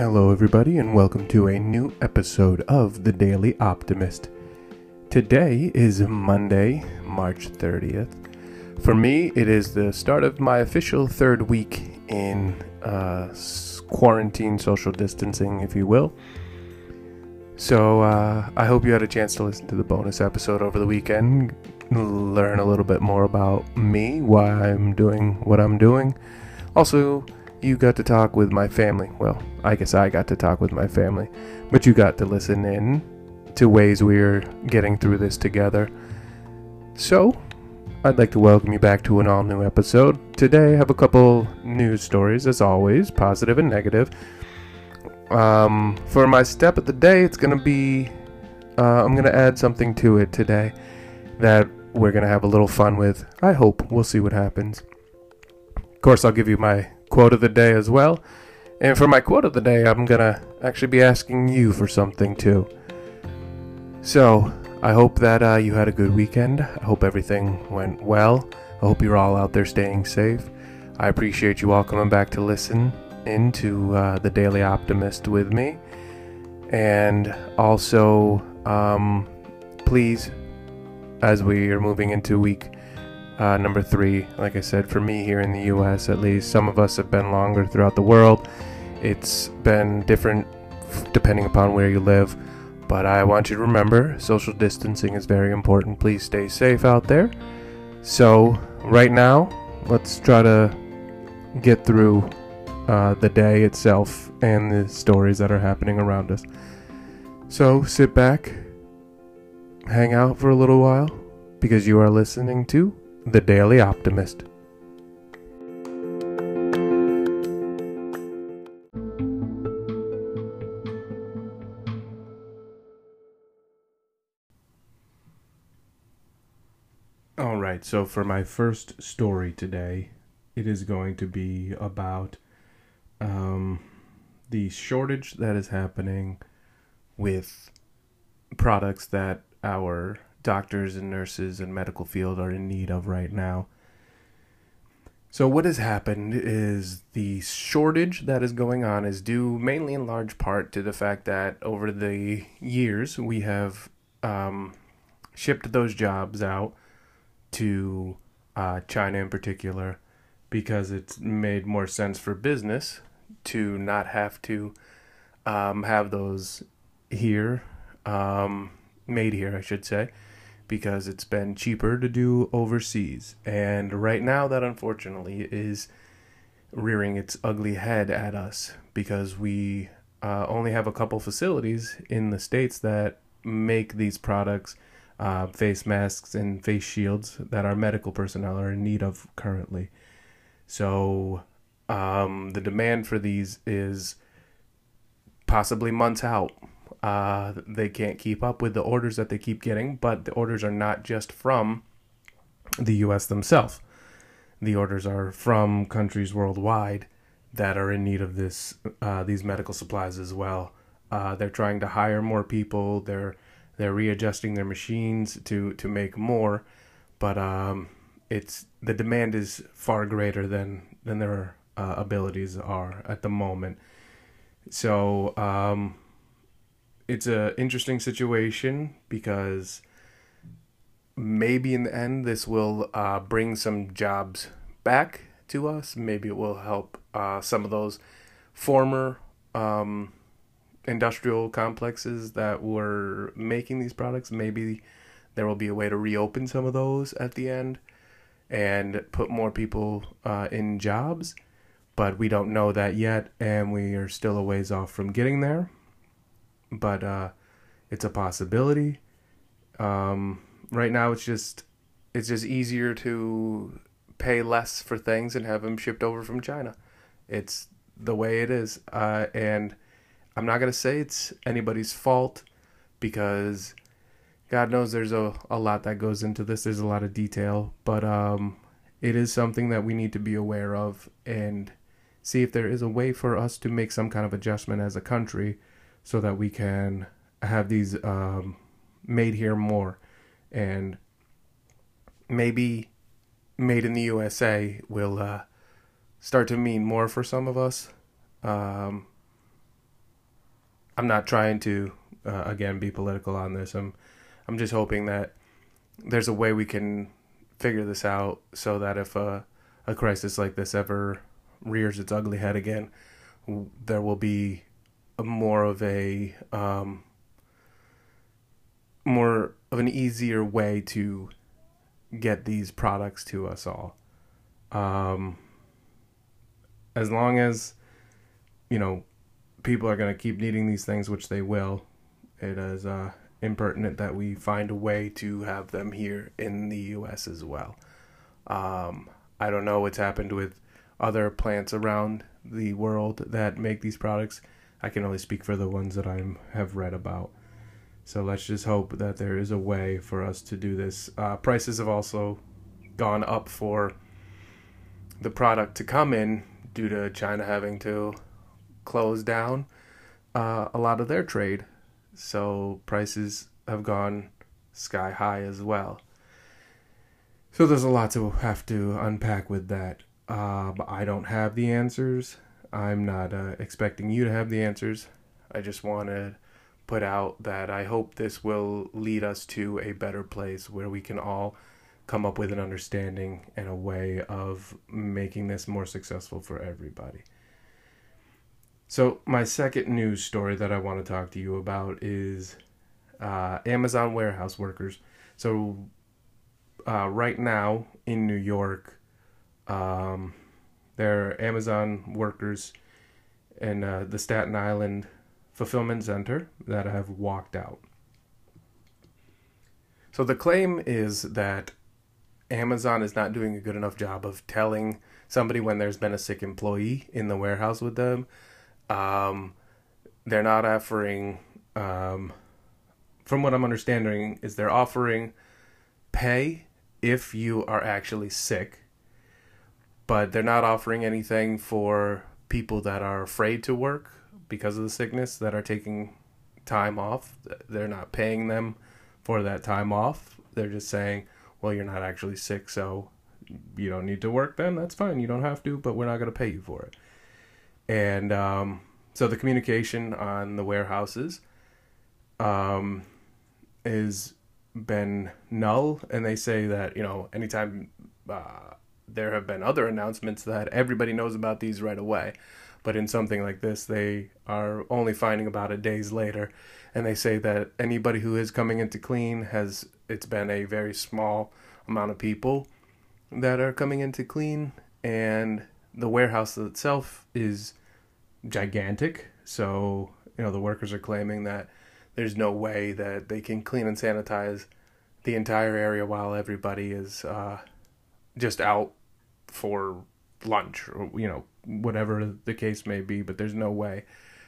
Hello, everybody, and welcome to a new episode of The Daily Optimist. Today is Monday, March 30th. For me, it is the start of my official third week in uh, quarantine social distancing, if you will. So, uh, I hope you had a chance to listen to the bonus episode over the weekend, learn a little bit more about me, why I'm doing what I'm doing. Also, you got to talk with my family. Well, I guess I got to talk with my family, but you got to listen in to ways we're getting through this together. So, I'd like to welcome you back to an all new episode. Today, I have a couple news stories, as always, positive and negative. Um, for my step of the day, it's going to be. Uh, I'm going to add something to it today that we're going to have a little fun with. I hope. We'll see what happens. Of course, I'll give you my quote of the day as well. And for my quote of the day, I'm going to actually be asking you for something too. So, I hope that uh, you had a good weekend. I hope everything went well. I hope you're all out there staying safe. I appreciate you all coming back to listen into uh, the Daily Optimist with me. And also, um, please, as we are moving into week uh, number three, like I said, for me here in the US at least, some of us have been longer throughout the world. It's been different depending upon where you live. But I want you to remember social distancing is very important. Please stay safe out there. So, right now, let's try to get through uh, the day itself and the stories that are happening around us. So, sit back, hang out for a little while, because you are listening to The Daily Optimist. All right, so for my first story today, it is going to be about um, the shortage that is happening with products that our doctors and nurses and medical field are in need of right now. So, what has happened is the shortage that is going on is due mainly in large part to the fact that over the years we have um, shipped those jobs out to uh, China in particular because it's made more sense for business to not have to um, have those here, um, made here, I should say, because it's been cheaper to do overseas. And right now, that unfortunately is rearing its ugly head at us because we uh, only have a couple facilities in the States that make these products. Uh, face masks and face shields that our medical personnel are in need of currently. So um, the demand for these is possibly months out. Uh, they can't keep up with the orders that they keep getting, but the orders are not just from the U.S. themselves. The orders are from countries worldwide that are in need of this uh, these medical supplies as well. Uh, they're trying to hire more people. They're they're readjusting their machines to to make more, but um, it's the demand is far greater than than their uh, abilities are at the moment. So um, it's a interesting situation because maybe in the end this will uh, bring some jobs back to us. Maybe it will help uh, some of those former um, industrial complexes that were making these products. Maybe there will be a way to reopen some of those at the end and put more people uh, in jobs. But we don't know that yet, and we are still a ways off from getting there but uh, it's a possibility. Um, right now, it's just it's just easier to pay less for things and have them shipped over from China. It's the way it is, uh, and I'm not gonna say it's anybody's fault because God knows there's a, a lot that goes into this. There's a lot of detail, but um, it is something that we need to be aware of and see if there is a way for us to make some kind of adjustment as a country so that we can have these um, made here more and maybe made in the USA will uh, start to mean more for some of us. Um, I'm not trying to uh, again be political on this. I'm I'm just hoping that there's a way we can figure this out so that if a a crisis like this ever rears its ugly head again, there will be more of a um, more of an easier way to get these products to us all. Um, as long as you know people are going to keep needing these things, which they will, it is uh, impertinent that we find a way to have them here in the U.S. as well. Um, I don't know what's happened with other plants around the world that make these products. I can only speak for the ones that I have read about. So let's just hope that there is a way for us to do this. Uh, prices have also gone up for the product to come in due to China having to close down uh, a lot of their trade. So prices have gone sky high as well. So there's a lot to have to unpack with that. Uh, but I don't have the answers. I'm not uh, expecting you to have the answers. I just want to put out that I hope this will lead us to a better place where we can all come up with an understanding and a way of making this more successful for everybody. So, my second news story that I want to talk to you about is uh, Amazon warehouse workers. So, uh, right now in New York, um, there are Amazon workers in uh, the Staten Island fulfillment center that have walked out. So the claim is that Amazon is not doing a good enough job of telling somebody when there's been a sick employee in the warehouse with them. Um, they're not offering, um, from what I'm understanding, is they're offering pay if you are actually sick but they're not offering anything for people that are afraid to work because of the sickness that are taking time off. They're not paying them for that time off. They're just saying, well, you're not actually sick, so you don't need to work then. That's fine. You don't have to, but we're not going to pay you for it. And um, so the communication on the warehouses um, is been null, and they say that you know anytime uh, there have been other announcements that everybody knows about these right away. But in something like this, they are only finding about it days later. And they say that anybody who is coming into clean has, it's been a very small amount of people that are coming into clean. And the warehouse itself is gigantic. So, you know, the workers are claiming that there's no way that they can clean and sanitize the entire area while everybody is uh, just out for lunch or you know whatever the case may be but there's no way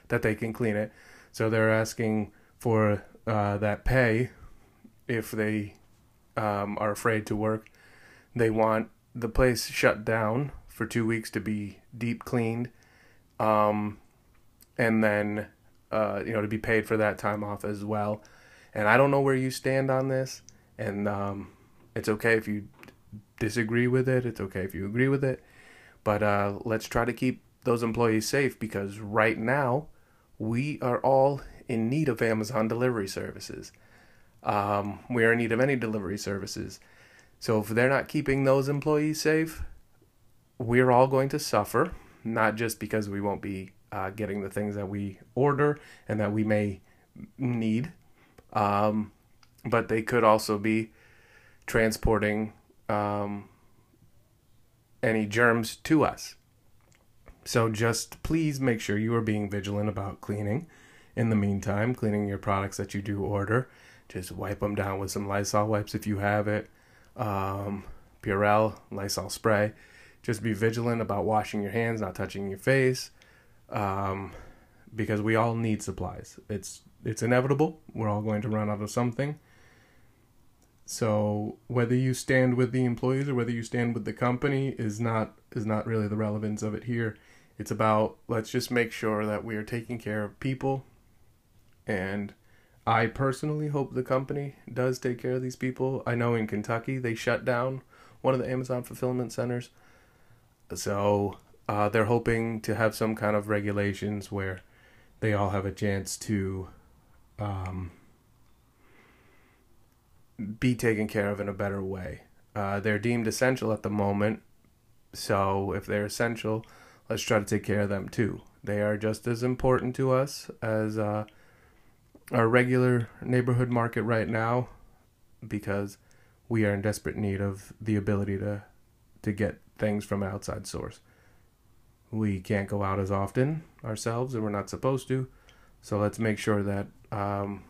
that they can clean it. So they're asking for uh, that pay if they um, are afraid to work. They want the place shut down for two weeks to be deep cleaned um, and then uh, you know to be paid for that time off as well. And i don't know where you stand on this and um, it's okay if you disagree with it. It's okay if you agree with it. But uh, let's try to keep those employees safe because right now we are all in need of Amazon delivery services. Um, we are in need of any delivery services. So if they're not keeping those employees safe, we're all going to suffer, not just because we won't be uh, getting the things that we order and that we may need, um, but they could also be transporting um, any germs to us. So just please make sure you are being vigilant about cleaning. In the meantime, cleaning your products that you do order, just wipe them down with some Lysol wipes if you have it, um, Purell, Lysol spray. Just be vigilant about washing your hands, not touching your face, um, because we all need supplies. It's it's inevitable. We're all going to run out of something. So whether you stand with the employees or whether you stand with the company is not is not really the relevance of it here. It's about let's just make sure that we are taking care of people and I personally hope the company does take care of these people. I know in Kentucky they shut down one of the Amazon fulfillment centers. So uh, they're hoping to have some kind of regulations where they all have a chance to um, be taken care of in a better way. Uh, they're deemed essential at the moment, so if they're essential, let's try to take care of them too. They are just as important to us as uh, our regular neighborhood market right now because we are in desperate need of the ability to to get things from an outside source. We can't go out as often ourselves, and we're not supposed to. So let's make sure that um,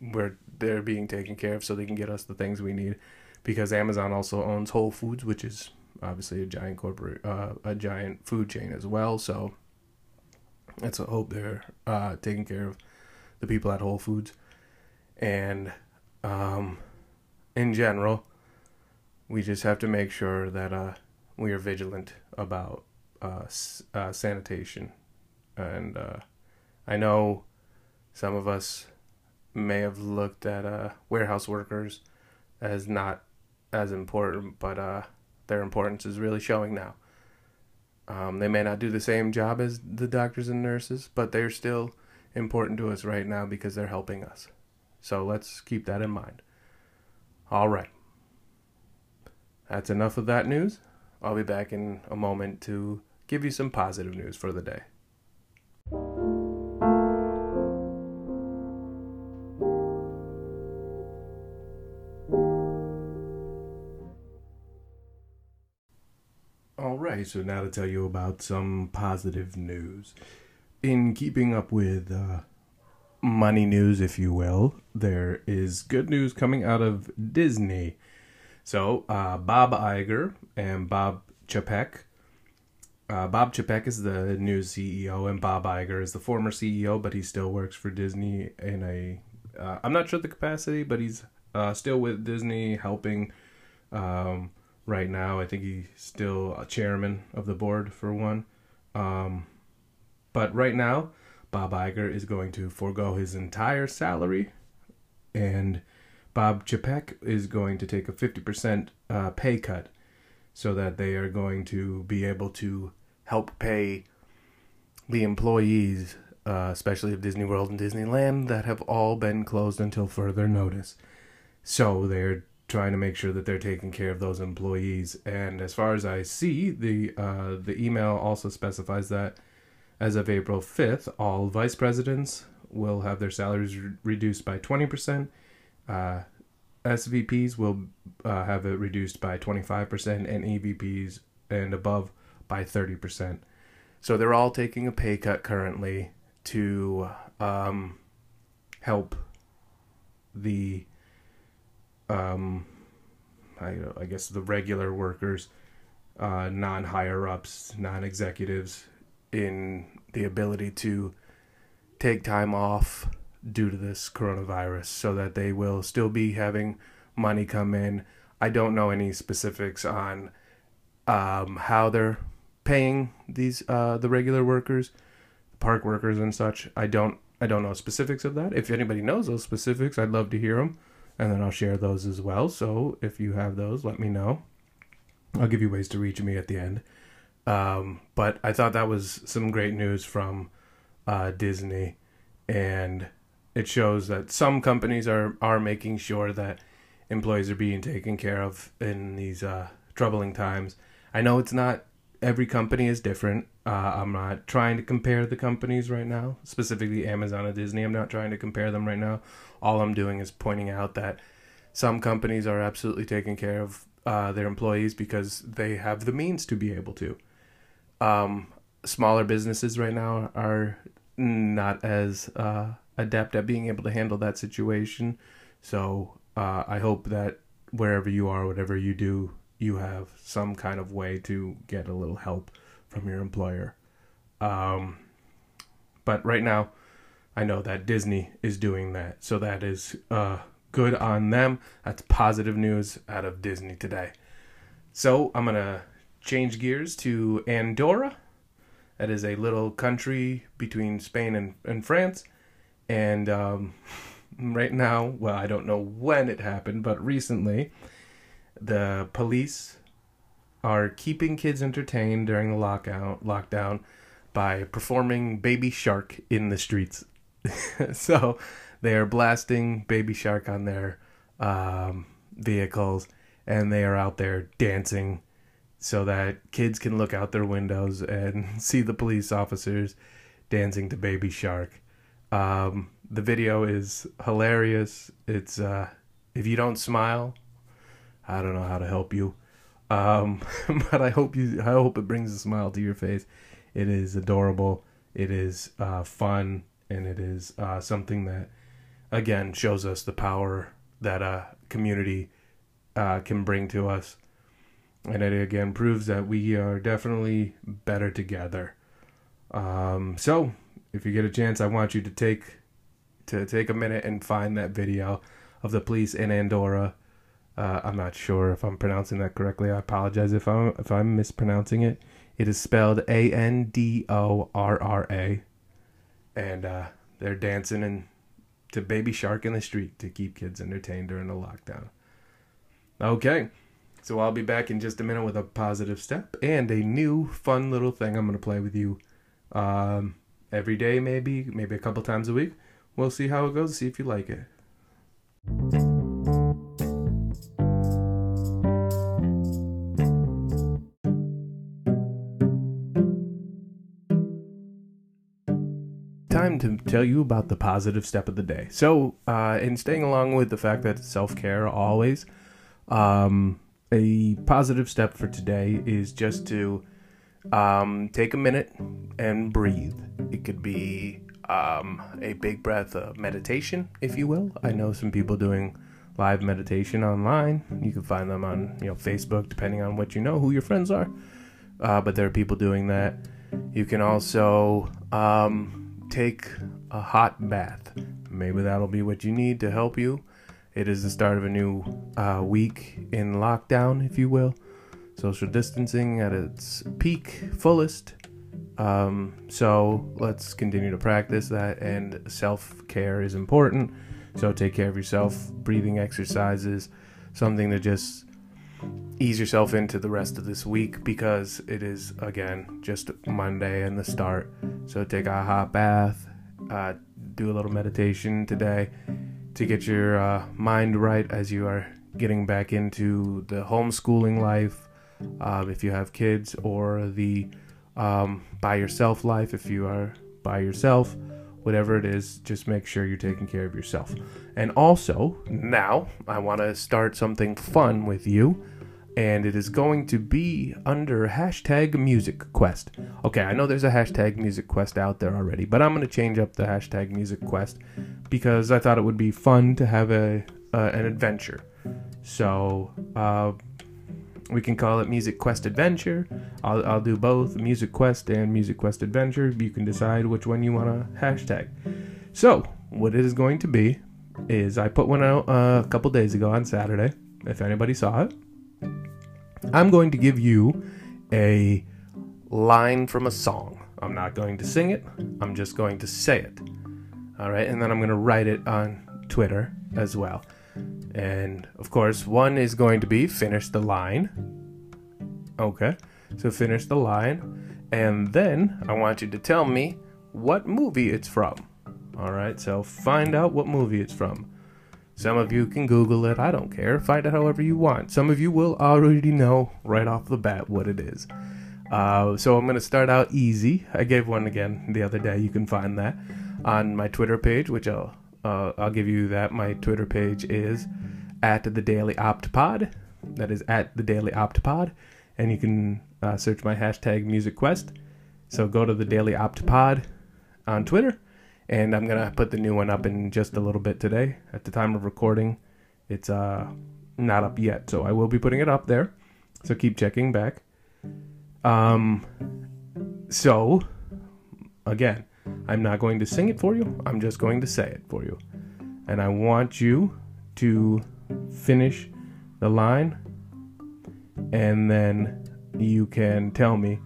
we're they're being taken care of, so they can get us the things we need. Because Amazon also owns Whole Foods, which is obviously a giant corporate, uh, a giant food chain as well. So let's hope they're uh, taking care of the people at Whole Foods, and um, in general, we just have to make sure that uh, we are vigilant about uh, uh, sanitation. And uh, I know some of us may have looked at uh, warehouse workers as not as important, but uh, their importance is really showing now. Um, they may not do the same job as the doctors and nurses, but they're still important to us right now because they're helping us. So let's keep that in mind. All right. That's enough of that news. I'll be back in a moment to give you some positive news for the day. So now to tell you about some positive news. In keeping up with uh, money news, if you will, there is good news coming out of Disney. So, uh, Bob Iger and Bob Chapek. Uh, Bob Chapek is the new CEO, and Bob Iger is the former CEO, but he still works for Disney in a. am uh, not sure the capacity, but he's uh, still with Disney helping um, right now. I think he's still a chairman of the board for one. Um, but right now, Bob Iger is going to forego his entire salary, and Bob Chapek is going to take a 50% uh, pay cut so that they are going to be able to help pay the employees, uh, especially of Disney World and Disneyland, that have all been closed until further notice. So they're trying to make sure that they're taking care of those employees. And as far as I see, the uh, the email also specifies that as of April 5th, all vice presidents will have their salaries re- reduced by 20%. Uh, SVPs will uh, have it reduced by 25%, and EVPs and above by 30%. So they're all taking a pay cut currently to um, help the, um, I, I guess, the regular workers, uh, non higher ups, non executives in the ability to take time off due to this coronavirus so that they will still be having money come in. I don't know any specifics on um, how they're paying these uh, the regular workers, park workers and such. I don't I don't know specifics of that. If anybody knows those specifics, I'd love to hear them, and then I'll share those as well. So if you have those, let me know. I'll give you ways to reach me at the end. Um, but I thought that was some great news from uh, Disney, and it shows that some companies are are making sure that employees are being taken care of in these uh, troubling times. I know it's not every company is different. Uh, I'm not trying to compare the companies right now, specifically Amazon and Disney. I'm not trying to compare them right now. All I'm doing is pointing out that some companies are absolutely taking care of uh, their employees because they have the means to be able to um, smaller businesses right now are not as uh, adept at being able to handle that situation. So uh, I hope that wherever you are, whatever you do, you have some kind of way to get a little help from your employer. Um, but right now, I know that Disney is doing that. So that is uh, good on them. That's positive news out of Disney today. So I'm going to change gears to Andorra. That is a little country between Spain and, and France. And um, right now, well, I don't know when it happened, but recently, the police are keeping kids entertained during the lockout lockdown by performing Baby Shark in the streets. so they are blasting Baby Shark on their um, vehicles and they are out there dancing so that kids can look out their windows and see the police officers dancing to Baby Shark. Um, the video is hilarious. It's uh, if you don't smile, I don't know how to help you. Um, but I hope you. I hope it brings a smile to your face. It is adorable. It is uh, fun, and it is uh, something that, again, shows us the power that a community uh, can bring to us, and it again proves that we are definitely better together. Um, so, if you get a chance, I want you to take to take a minute and find that video of the police in Andorra. Uh, I'm not sure if I'm pronouncing that correctly. I apologize if I'm if I'm mispronouncing it. It is spelled A N D O R R A, and uh, they're dancing and to Baby Shark in the street to keep kids entertained during the lockdown. Okay, so I'll be back in just a minute with a positive step and a new fun little thing I'm to play with you um, every day, maybe, maybe a couple times a week. We'll see how it goes, see if you like it. To tell you about the positive step of the day. So, uh, in staying along with the fact that self care always, um, a positive step for today is just to um, take a minute and breathe. It could be um, a big breath of meditation, if you will. I know some people doing live meditation online. You can find them on you know Facebook, depending on what you know, who your friends are. Uh, but there are people doing that. You can also um, take a hot bath. Maybe that'll be what you need to help you. It is the start of a new uh, week in lockdown, if you will. Social distancing at its peak, fullest. Um, so let's continue to practice that, and self care is important. So take care of yourself. Breathing exercises, something to just ease yourself into the rest of this week because it is again just Monday and the start. So take a hot bath, uh, do a little meditation today to get your uh, mind right as you are getting back into the homeschooling life. Um, if you have kids, or the um, by yourself life, if you are by yourself, whatever it is, just make sure you're taking care of yourself. And also, now I want to start something fun with you and it is going to be under hashtag music quest. Okay, I know there's a hashtag music quest out there already, but I'm going to change up the hashtag music quest because I thought it would be fun to have a uh, an adventure. So uh, we can call it Music Quest Adventure. I'll, I'll do both Music Quest and Music Quest Adventure. You can decide which one you want to hashtag. So what it is going to be is I put one out uh, a couple days ago on Saturday. If anybody saw it I'm going to give you a line from a song. I'm not going to sing it, I'm just going to say it. All right, and then I'm going to write it on Twitter as well. And of course, one is going to be finish the line. Okay, so finish the line. And then I want you to tell me what movie it's from. All right, so find out what movie it's from. Some of you can Google it. I don't care. Find it however you want. Some of you will already know right off the bat what it is. Uh, so I'm going to start out easy. I gave one again the other day. You can find that on my Twitter page, which I'll uh, I'll give you that. My Twitter page is at the Daily Optipod. That is at the Daily Optipod, and you can uh, search my hashtag Music Quest. So go to the Daily Optipod on Twitter and I'm gonna put the new one up in just a little bit today. At the time of recording, it's uh not up yet, so I will be putting it up there. So keep checking back. Um, so again, I'm not going to sing it for you. I'm just going to say it for you, and I want you to finish the line, and then you can tell me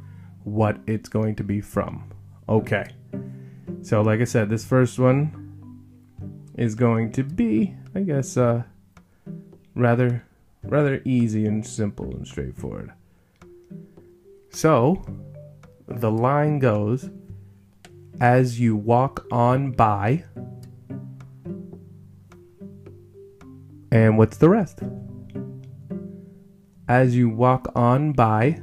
what it's going to be from. Okay. So, like I said, this first one is going to be, I guess, uh, rather, rather easy and simple and straightforward. So, the line goes as you walk on by. And what's the rest? As you walk on by.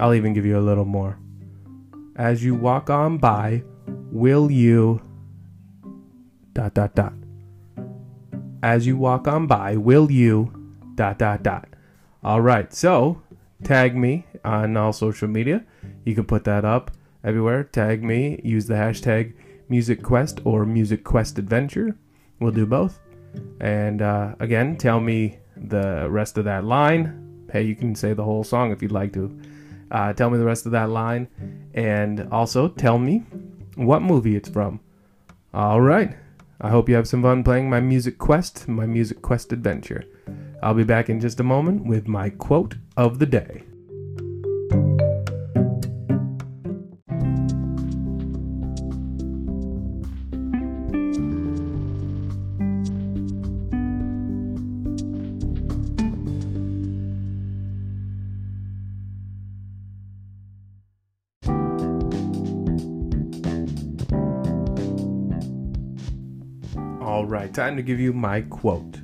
I'll even give you a little more. As you walk on by, will you. dot dot dot. As you walk on by, will you. dot dot dot. All right, so tag me on all social media. You can put that up everywhere. Tag me. Use the hashtag Music Quest or Music Quest Adventure. We'll do both. And uh, again, tell me the rest of that line. Hey, you can say the whole song if you'd like to. Uh, tell me the rest of that line. And also tell me what movie it's from. All right. I hope you have some fun playing my Music Quest, my Music Quest Adventure. I'll be back in just a moment with my quote of the day. All right, time to give you my quote.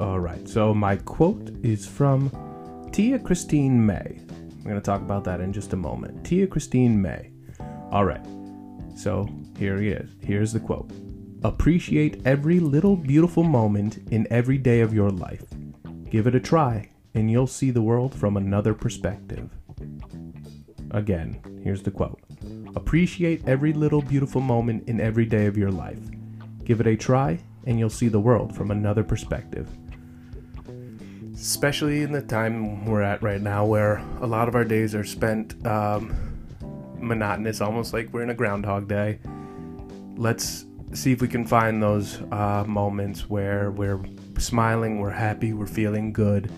All right, so my quote is from Thea Kristine May. I'm going to talk about that in just a moment. Thea Kristine May. All right, so here he is. Here's the quote Appreciate every little beautiful moment in every day of your life. Give it a try, and you'll see the world from another perspective. Again, here's the quote Appreciate every little beautiful moment in every day of your life. Give it a try, and you'll see the world from another perspective. Especially in the time we're at right now, where a lot of our days are spent um, monotonous, almost like we're in a Groundhog Day. Let's see if we can find those uh, moments where we're smiling, we're happy, we're feeling good,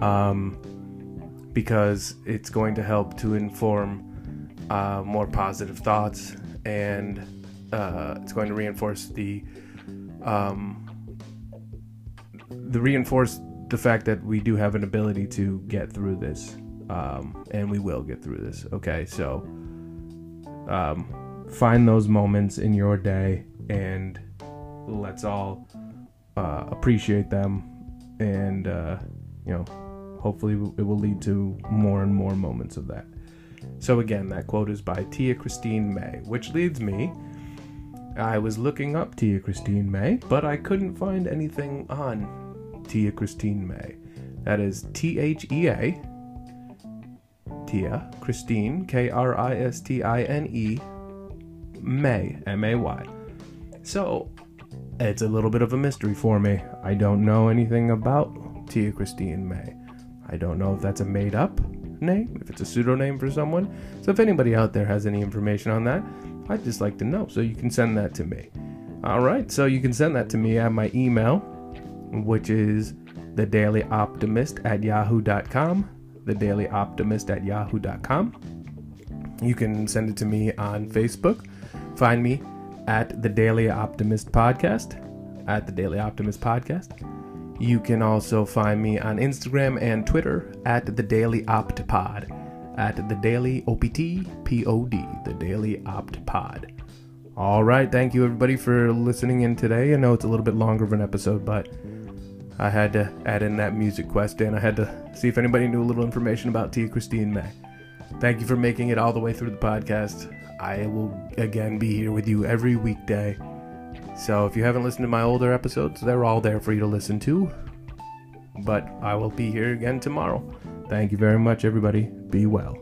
um, because it's going to help to inform uh, more positive thoughts and uh, it's going to reinforce the um, the reinforce the fact that we do have an ability to get through this, um, and we will get through this. Okay, so um, find those moments in your day, and let's all uh, appreciate them, and uh, you know, hopefully it will lead to more and more moments of that. So again, that quote is by Thea Kristine May, which leads me I was looking up Thea Kristine May, but I couldn't find anything on Thea Kristine May. That is T H E A, Thea Kristine, K R I S T I N E, May, M A Y. So, it's a little bit of a mystery for me. I don't know anything about Thea Kristine May. I don't know if that's a made up name, if it's a pseudonym for someone. So, if anybody out there has any information on that, I'd just like to know. So you can send that to me. All right. So you can send that to me at my email, which is the Daily Optimist at yahoo.com. The Daily Optimist at yahoo.com. You can send it to me on Facebook. Find me at the Daily Optimist Podcast. At the Daily Optimist Podcast. You can also find me on Instagram and Twitter at the Daily Optipod at the Daily OPT POD, the Daily Opt Pod. All right, thank you everybody for listening in today. I know it's a little bit longer of an episode, but I had to add in that music quest and I had to see if anybody knew a little information about Thea Kristine May. Thank you for making it all the way through the podcast. I will again be here with you every weekday. So if you haven't listened to my older episodes, they're all there for you to listen to. But I will be here again tomorrow. Thank you very much, everybody. Be well.